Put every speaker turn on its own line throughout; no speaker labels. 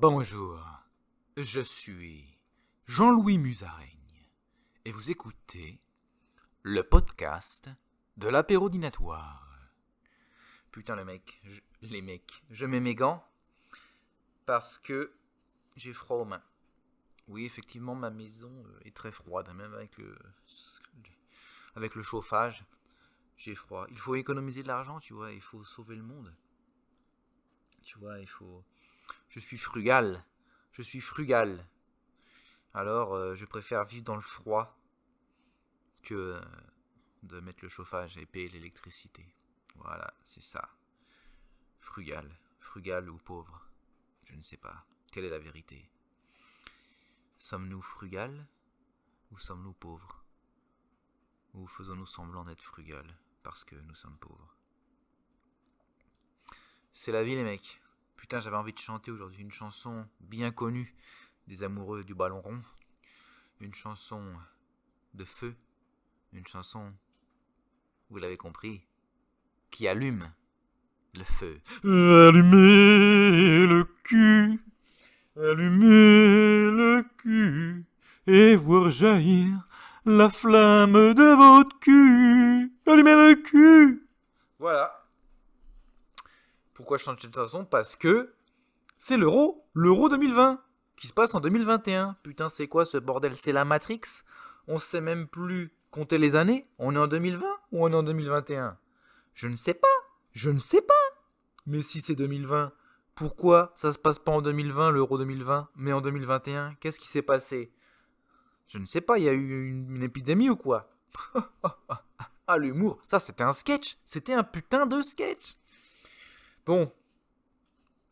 Bonjour, je suis Jean-Louis Musaraigne et vous écoutez le podcast de l'apérodinatoire. Putain les mecs, je- les mecs, je mets mes gants parce que j'ai froid aux mains. Oui, effectivement, ma maison euh, est très froide, hein, même avec le, avec le chauffage, j'ai froid. Il faut économiser de l'argent, tu vois, il faut sauver le monde. Tu vois, il faut... Je suis frugal, je suis frugal. Alors, euh, je préfère vivre dans le froid que euh, de mettre le chauffage et payer l'électricité. Voilà, c'est ça. Frugal, frugal ou pauvre, je ne sais pas. Quelle est la vérité? Sommes-nous frugal ou sommes-nous pauvres? Ou faisons-nous semblant d'être frugal parce que nous sommes pauvres? C'est la vie les mecs. Putain, j'avais envie de chanter aujourd'hui une chanson bien connue des amoureux du ballon rond. Une chanson de feu. Une chanson, vous l'avez compris, qui allume le feu.
Allumez le cul, allumez le cul, et voir jaillir la flamme de votre cul. Allumez le cul.
Voilà. Pourquoi je chante cette chanson Parce que c'est l'euro, l'euro 2020, qui se passe en 2021. Putain, c'est quoi ce bordel? C'est la Matrix? On sait même plus compter les années. On est en 2020 ou on est en 2021 Je ne sais pas, je ne sais pas. Mais si c'est 2020, pourquoi ça se passe pas en 2020, l'euro 2020, mais en 2021 Qu'est-ce qui s'est passé? Je ne sais pas, il y a eu une épidémie ou quoi? Ah, l'humour, ça c'était un sketch, c'était un putain de sketch. Bon,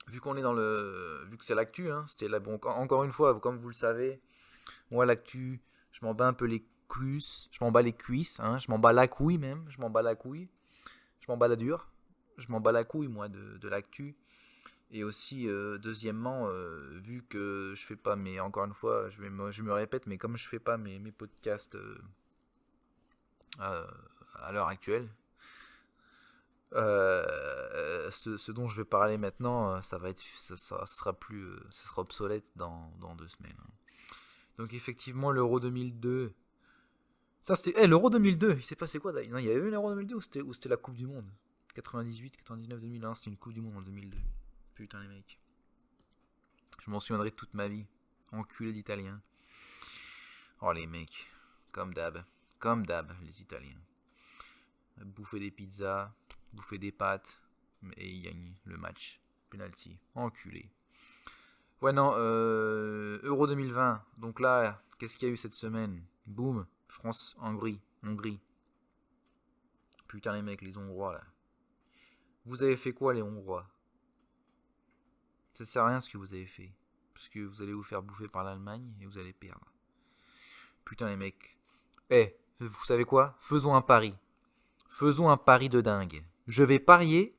vu qu'on est dans le, vu que c'est l'actu, hein, c'était là. Bon, en- encore une fois, comme vous le savez, moi l'actu, je m'en bats un peu les cuisses, je m'en bats les cuisses, hein, je m'en bats la couille même, je m'en bats la couille, je m'en bats la dure, je m'en bats la couille moi de, l'actu. Et aussi, euh, deuxièmement, euh, vu que je fais pas, mais encore une fois, je, me, répète, mais comme je fais pas mes, podcasts euh, à l'heure actuelle. Euh, ce, dont je vais parler maintenant, euh, ça va être, ça, sera plus, euh, ça sera obsolète dans, dans deux semaines. hein. Donc effectivement, l'Euro 2002. Putain, c'était, eh, l'Euro 2002, il s'est passé quoi il y avait eu l'Euro 2002 ou c'était, ou c'était la Coupe du Monde? 98, 99, 2001, c'était une Coupe du Monde en 2002. Putain les mecs. Je m'en souviendrai toute ma vie. Enculé d'Italiens. Oh les mecs, comme d'hab. Comme d'hab, les Italiens. Bouffer des pizzas, bouffer des pâtes, et ils gagnent le match. Penalty. Enculé. Ouais, non, euh, Euro 2020. Donc là, qu'est-ce qu'il y a eu cette semaine? Boum, France, Hongrie, Hongrie. Putain, les mecs, les Hongrois, là. Vous avez fait quoi, les Hongrois? Ça sert à rien ce que vous avez fait. Parce que vous allez vous faire bouffer par l'Allemagne et vous allez perdre. Putain, les mecs. Eh, vous savez quoi? Faisons un pari. Faisons un pari de dingue. Je vais parier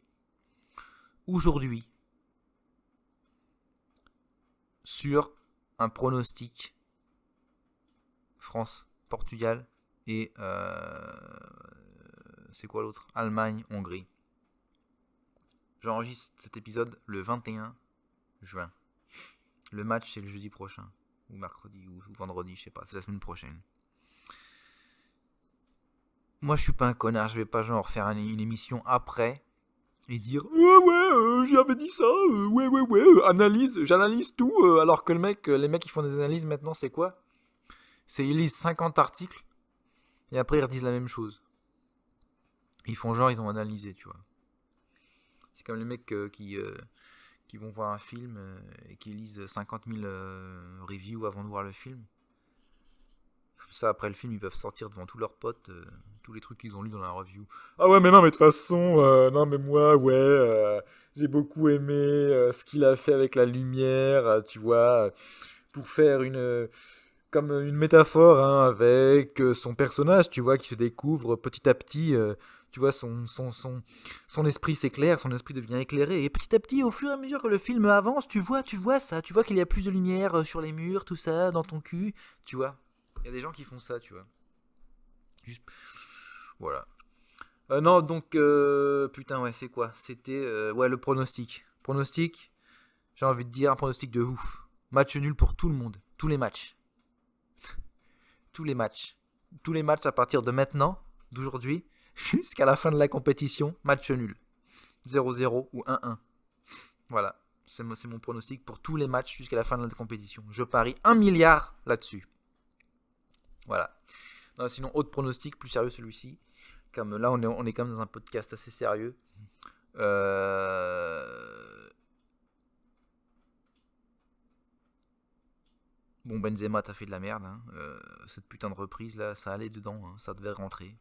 aujourd'hui sur un pronostic France, Portugal et euh, c'est quoi l'autre? Allemagne, Hongrie. J'enregistre cet épisode le 21 juin. Le match c'est le jeudi prochain ou mercredi ou vendredi, je sais pas, c'est la semaine prochaine. Moi, je suis pas un connard, je vais pas genre faire un- une émission après et dire
Ouais, ouais, euh, j'avais dit ça. euh, ouais, ouais, ouais. euh, analyse, j'analyse tout.
alors que le mec, les mecs qui font des analyses maintenant, c'est quoi? C'est ils lisent 50 articles et après ils redisent la même chose. Ils font genre ils ont analysé, tu vois. C'est comme les mecs qui qui vont voir un film et qui lisent 50 000 euh, reviews avant de voir le film. Ça, après le film, ils peuvent sortir devant tous leurs potes euh, tous les trucs qu'ils ont lus dans la review.
Ah ouais, mais non, mais de toute façon, euh, non, mais moi, ouais, euh, j'ai beaucoup aimé ce qu'il a fait avec la lumière, tu vois, pour faire une, comme une métaphore hein, avec son personnage, tu vois, qui se découvre petit à petit,
tu vois, son, son, son, son esprit s'éclaire, son esprit devient éclairé. Et petit à petit, au fur et à mesure que le film avance, tu vois, tu vois ça, tu vois qu'il y a plus de lumière sur les murs, tout ça, dans ton cul, tu vois. Il y a des gens qui font ça, tu vois. Juste. Voilà. Euh, non, donc, euh, putain, ouais, c'est quoi? C'était, euh, ouais, le pronostic. Pronostic, J'ai envie de dire un pronostic de ouf. Match nul pour tout le monde. Tous les matchs. tous les matchs. Tous les matchs à partir de maintenant, d'aujourd'hui, jusqu'à la fin de la compétition, match nul. 0-0 ou 1-1. Voilà. C'est mon pronostic pour tous les matchs jusqu'à la fin de la compétition. Je parie 1 milliard là-dessus. Voilà. sinon, autre pronostic, plus sérieux celui-ci. Comme là, on est, on est quand même dans un podcast assez sérieux. Euh... Bon, Benzema, t'as fait de la merde. Hein. Euh, cette putain de reprise là, ça allait dedans, hein. ça devait rentrer.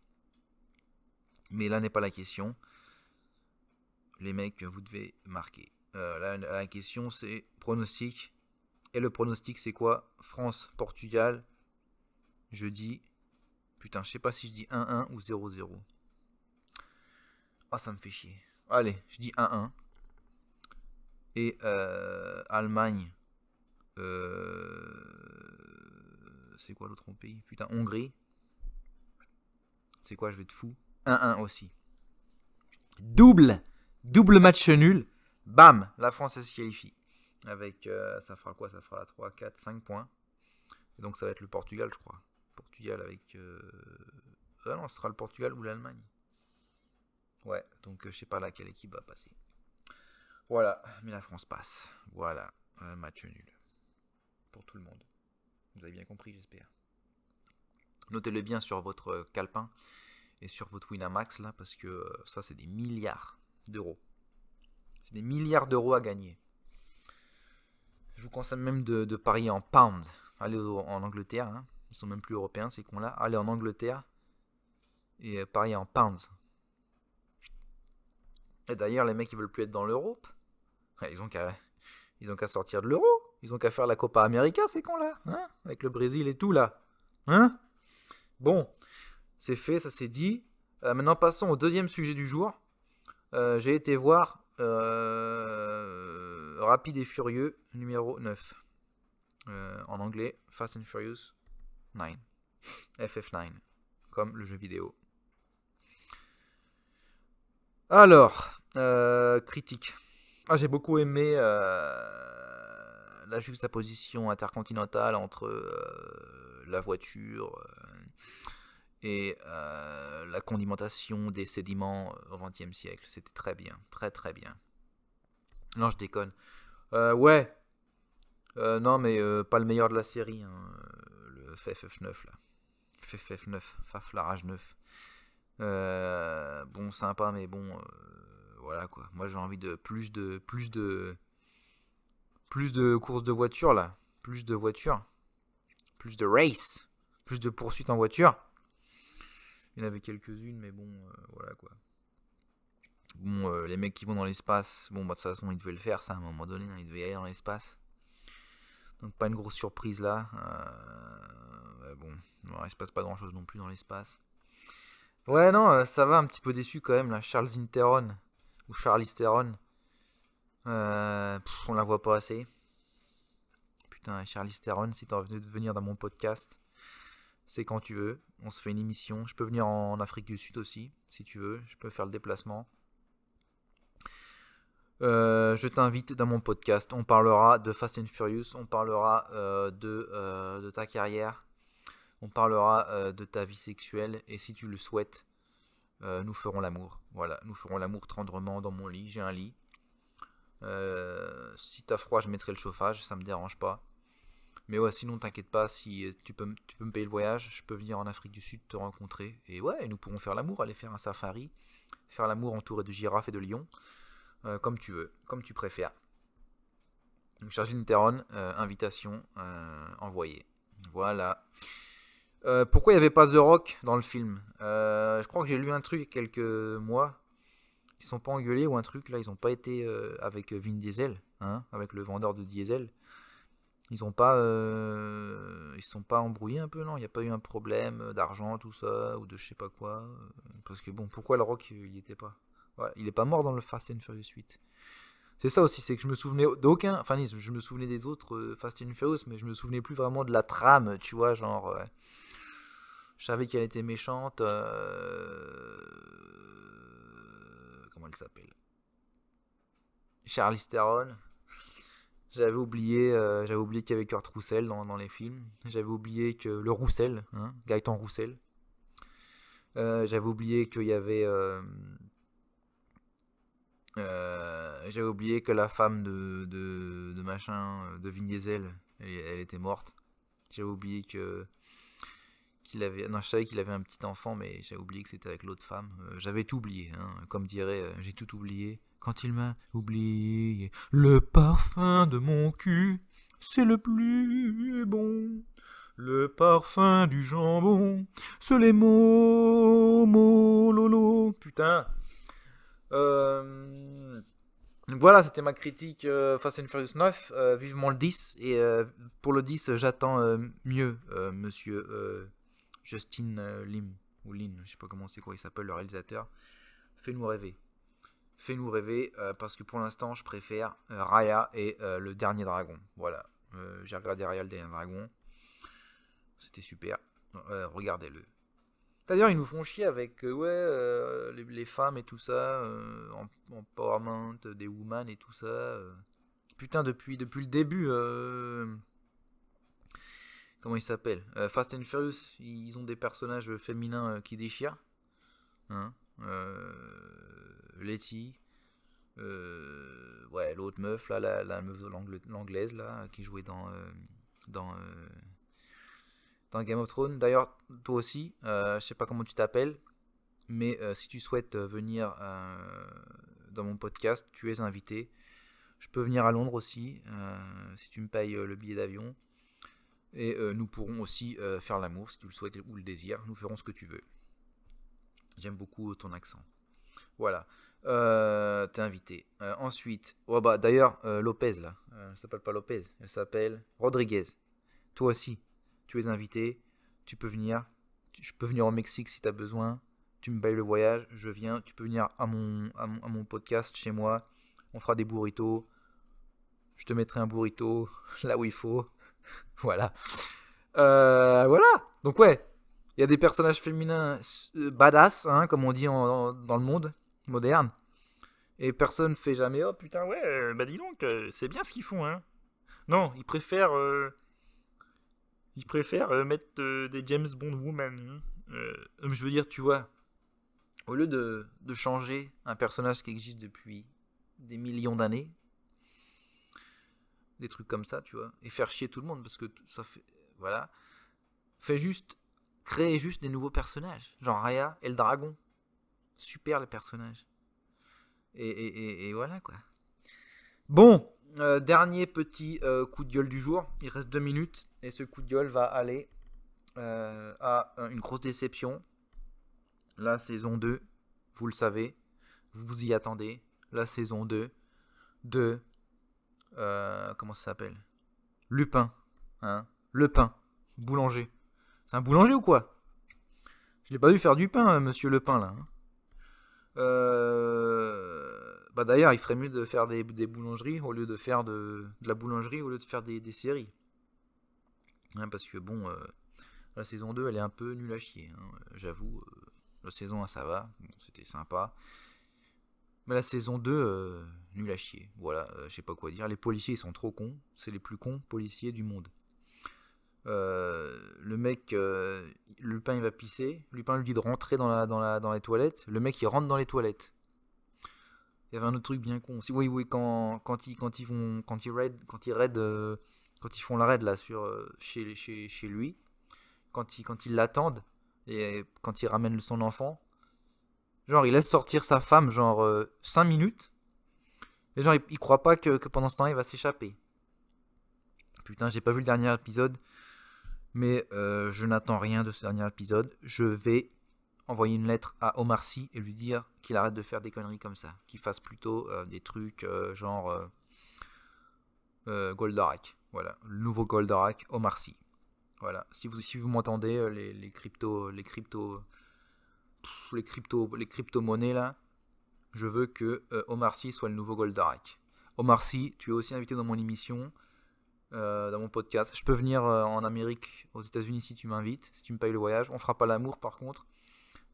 Mais là n'est pas la question. Les mecs, vous devez marquer. Euh, là, la question c'est pronostic. Et le pronostic c'est quoi? France, Portugal. Je dis. Putain, je sais pas si je dis 1-1 ou 0-0. Ah, ça me fait chier. Allez, je dis 1-1. Et euh, Allemagne. Euh, c'est quoi l'autre pays? Putain, Hongrie. C'est quoi, je vais te fou 1-1 aussi. Double Double match nul. Bam La France se qualifie. Avec, euh, ça fera quoi? Ça fera 3, 4, 5 points. Donc ça va être le Portugal, je crois. Avec... Ah non, ce sera le Portugal ou l'Allemagne. Ouais, donc je sais pas laquelle équipe va passer. Voilà, mais la France passe. Voilà, un match nul. Pour tout le monde. Vous avez bien compris, j'espère. Notez-le bien sur votre calepin et sur votre Winamax, là, parce que ça, c'est des milliards d'euros. C'est des milliards d'euros à gagner. Je vous conseille même de, parier en pounds. Allez en Angleterre, hein. Ils sont même plus européens ces cons-là. Allez en Angleterre et parier en pounds. Et d'ailleurs, les mecs, ils veulent plus être dans l'Europe. Ils ont qu'à ils ont qu'à sortir de l'euro. Ils ont qu'à faire la Copa América, ces cons-là. Hein Avec le Brésil et tout, là. Hein? Bon, c'est fait, ça c'est dit. Euh, maintenant, passons au deuxième sujet du jour. Euh, j'ai été voir euh, Rapide et Furieux numéro 9. en anglais, Fast and Furious 9. FF9. Comme le jeu vidéo. Alors, euh, critique. Ah, j'ai beaucoup aimé euh, la juxtaposition intercontinentale entre euh, la voiture et la condimentation des sédiments au XXe siècle. C'était très bien, très très bien. Non, je déconne. ouais. non, mais pas le meilleur de la série. Hein, FF9 là. FF9, Faf la rage 9. Euh, bon, sympa, mais bon, euh, voilà quoi. Moi, j'ai envie de plus de plus de plus de courses de voiture là, plus de voitures, plus de race, plus de poursuites en voiture. Il y en avait quelques-unes, mais bon, euh, voilà quoi. Bon, les mecs qui vont dans l'espace, bon, bah, de toute façon, ils devaient le faire, ça, à un moment donné, hein, ils devaient aller dans l'espace. Donc, pas une grosse surprise là. bon, il se passe pas grand chose non plus dans l'espace. Ouais, non, euh, ça va un petit peu déçu quand même, là. Charles Interon, ou Charlie Theron. Euh, on la voit pas assez. Putain, Charlie Theron, si t'as envie de venir dans mon podcast, c'est quand tu veux. On se fait une émission. Je peux venir en Afrique du Sud aussi, si tu veux. Je peux faire le déplacement. Euh, je t'invite dans mon podcast. On parlera de Fast and Furious. On parlera de, de ta carrière on parlera euh, de ta vie sexuelle et si tu le souhaites, euh, nous ferons l'amour. Voilà, nous ferons l'amour tendrement dans mon lit. J'ai un lit. Euh, si t'as froid, je mettrai le chauffage, ça me dérange pas. Mais ouais, sinon t'inquiète pas, si tu peux, tu peux me payer le voyage, je peux venir en Afrique du Sud te rencontrer. Et ouais, nous pourrons faire l'amour, aller faire un safari, faire l'amour entouré de girafes et de lions, comme tu veux, comme tu préfères. Donc charge Interon, invitation envoyée. Voilà. Euh, pourquoi il n'y avait pas The Rock dans le film? Euh, Je crois que j'ai lu un truc il y a quelques mois. Ils sont pas engueulés ou un truc là, ils n'ont pas été euh, avec Vin Diesel, hein, avec le vendeur de diesel. Ils ont pas, ils sont pas embrouillés un peu non? Il n'y a pas eu un problème d'argent tout ça ou de je sais pas quoi. Parce que bon, pourquoi le Rock il n'y était pas? Il est pas mort dans le Fast and Furious 8. C'est ça aussi, c'est que je me souvenais d'aucun, enfin je me souvenais des autres Fast and Furious, mais je me souvenais plus vraiment de la trame, tu vois, genre. Je savais qu'elle était méchante. Euh, comment elle s'appelle? Charlie Theron. J'avais oublié, euh, j'avais oublié qu'il y avait Kurt Roussel dans, dans les films. J'avais oublié que le Roussel, hein, Gaëtan Roussel. Euh, j'avais oublié qu'il y avait. Euh, j'avais oublié que la femme de, de, machin, euh, de Vin elle, était morte. J'avais oublié que qu'il avait. Non, je savais qu'il avait un petit enfant, mais j'avais oublié que c'était avec l'autre femme. Euh, j'avais tout oublié, hein, comme dirait, j'ai tout oublié. Quand il m'a oublié, le parfum de mon cul, c'est le plus bon. Le parfum du jambon, c'est les mots, mots, lolo. Putain. Euh, voilà, c'était ma critique euh, Fast and Furious 9. euh, vivement le 10. Et euh, pour le 10, j'attends mieux, monsieur Justin Lim. Ou Lin, je sais pas comment c'est quoi il s'appelle, le réalisateur. Fais-nous rêver. Fais-nous rêver, parce que pour l'instant, je préfère Raya et le dernier dragon. Voilà. J'ai regardé Raya le dernier dragon. C'était super. Regardez-le. D'ailleurs, ils nous font chier avec euh, ouais, euh, les, femmes et tout ça, euh, en- empowerment des women et tout ça. euh. Putain, depuis, depuis le début, euh, comment ils s'appellent Euh, Fast and Furious, ils ont des personnages féminins euh, qui déchirent. Hein euh, Letty, euh, ouais, l'autre meuf là, la, meuf l'anglaise là, qui jouait dans euh, dans euh, dans Game of Thrones. D'ailleurs, toi aussi, euh, je sais pas comment tu t'appelles, mais euh, si tu souhaites euh, venir euh, dans mon podcast, tu es invité. Je peux venir à Londres aussi, si tu me payes le billet d'avion. Et nous pourrons aussi faire l'amour, si tu le souhaites ou le désires. Nous ferons ce que tu veux. J'aime beaucoup ton accent. Voilà. Euh, T'es invité. Ensuite, oh bah d'ailleurs, Lopez là, elle s'appelle pas Lopez, elle s'appelle Rodriguez. Toi aussi, tu es invité, tu peux venir. Je peux venir au Mexique si tu as besoin. Tu me payes le voyage, je viens. Tu peux venir à mon, à mon, podcast chez moi. On fera des burritos. Je te mettrai un burrito là où il faut. voilà. Euh, voilà. Donc ouais, il y a des personnages féminins euh, badass, hein, comme on dit dans le monde moderne. Et personne fait jamais oh putain ouais, euh, bah dis donc, c'est bien ce qu'ils font hein. Non, ils préfèrent ils préfèrent euh, mettre euh, des James Bond woman. hein. Euh, je veux dire, tu vois, au lieu de, changer un personnage qui existe depuis des millions d'années, des trucs comme ça, tu vois, et faire chier tout le monde parce que ça fait, voilà, fait juste créer juste des nouveaux personnages, genre Raya et le dragon, super les personnages, et, et voilà quoi. Bon, euh, dernier petit euh, coup de gueule du jour. Il reste deux minutes et ce coup de gueule va aller euh, à une grosse déception. La saison 2, vous le savez, vous y attendez. La saison 2 de. comment ça s'appelle? Lupin. Hein? Boulanger. C'est un boulanger ou quoi? Je l'ai pas vu faire du pain, monsieur Le Pain là. hein. Euh, Bah d'ailleurs, il ferait mieux de faire des, boulangeries au lieu de faire de, la boulangerie au lieu de faire des, séries. Hein, parce que bon, euh, la saison 2 elle est un peu nulle à chier. hein, J'avoue, euh, la saison 1 ça va, c'était sympa. Mais la saison 2, euh, nul à chier. Voilà, euh, je sais pas quoi dire. Les policiers ils sont trop cons. C'est les plus cons policiers du monde. Le mec, Lupin il va pisser. Lupin lui dit de rentrer dans les toilettes. Le mec il rentre dans les toilettes. Il y avait un autre truc bien con aussi. Oui, oui, quand, quand, ils, quand ils vont, quand ils raid, quand ils euh, quand ils font la raid là sur euh, chez, chez, chez lui, quand ils, quand ils l'attendent et quand il ramène son enfant, genre il laisse sortir sa femme genre 5 minutes. Et genre il, il croit pas que, que pendant ce temps il va s'échapper. Putain, j'ai pas vu le dernier épisode, mais euh, je n'attends rien de ce dernier épisode. Je vais envoyer une lettre à Omar Sy et lui dire qu'il arrête de faire des conneries comme ça, qu'il fasse plutôt euh, des trucs euh, genre euh, euh, Goldorak. Voilà, le nouveau Goldorak, Omar Sy. Voilà, si vous, si vous m'entendez, les, crypto, les crypto, les crypto, les crypto-monnaies là, je veux que Omar Sy soit le nouveau Goldorak. Omar Sy, tu es aussi invité dans mon émission, dans mon podcast. Je peux venir en Amérique, aux États-Unis si tu m'invites, si tu me payes le voyage. On fera pas l'amour par contre.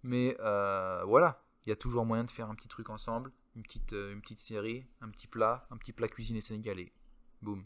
Mais euh, voilà, il y a toujours moyen de faire un petit truc ensemble, une petite, euh, une petite série, un petit plat, un petit plat cuisiné sénégalais. Boum.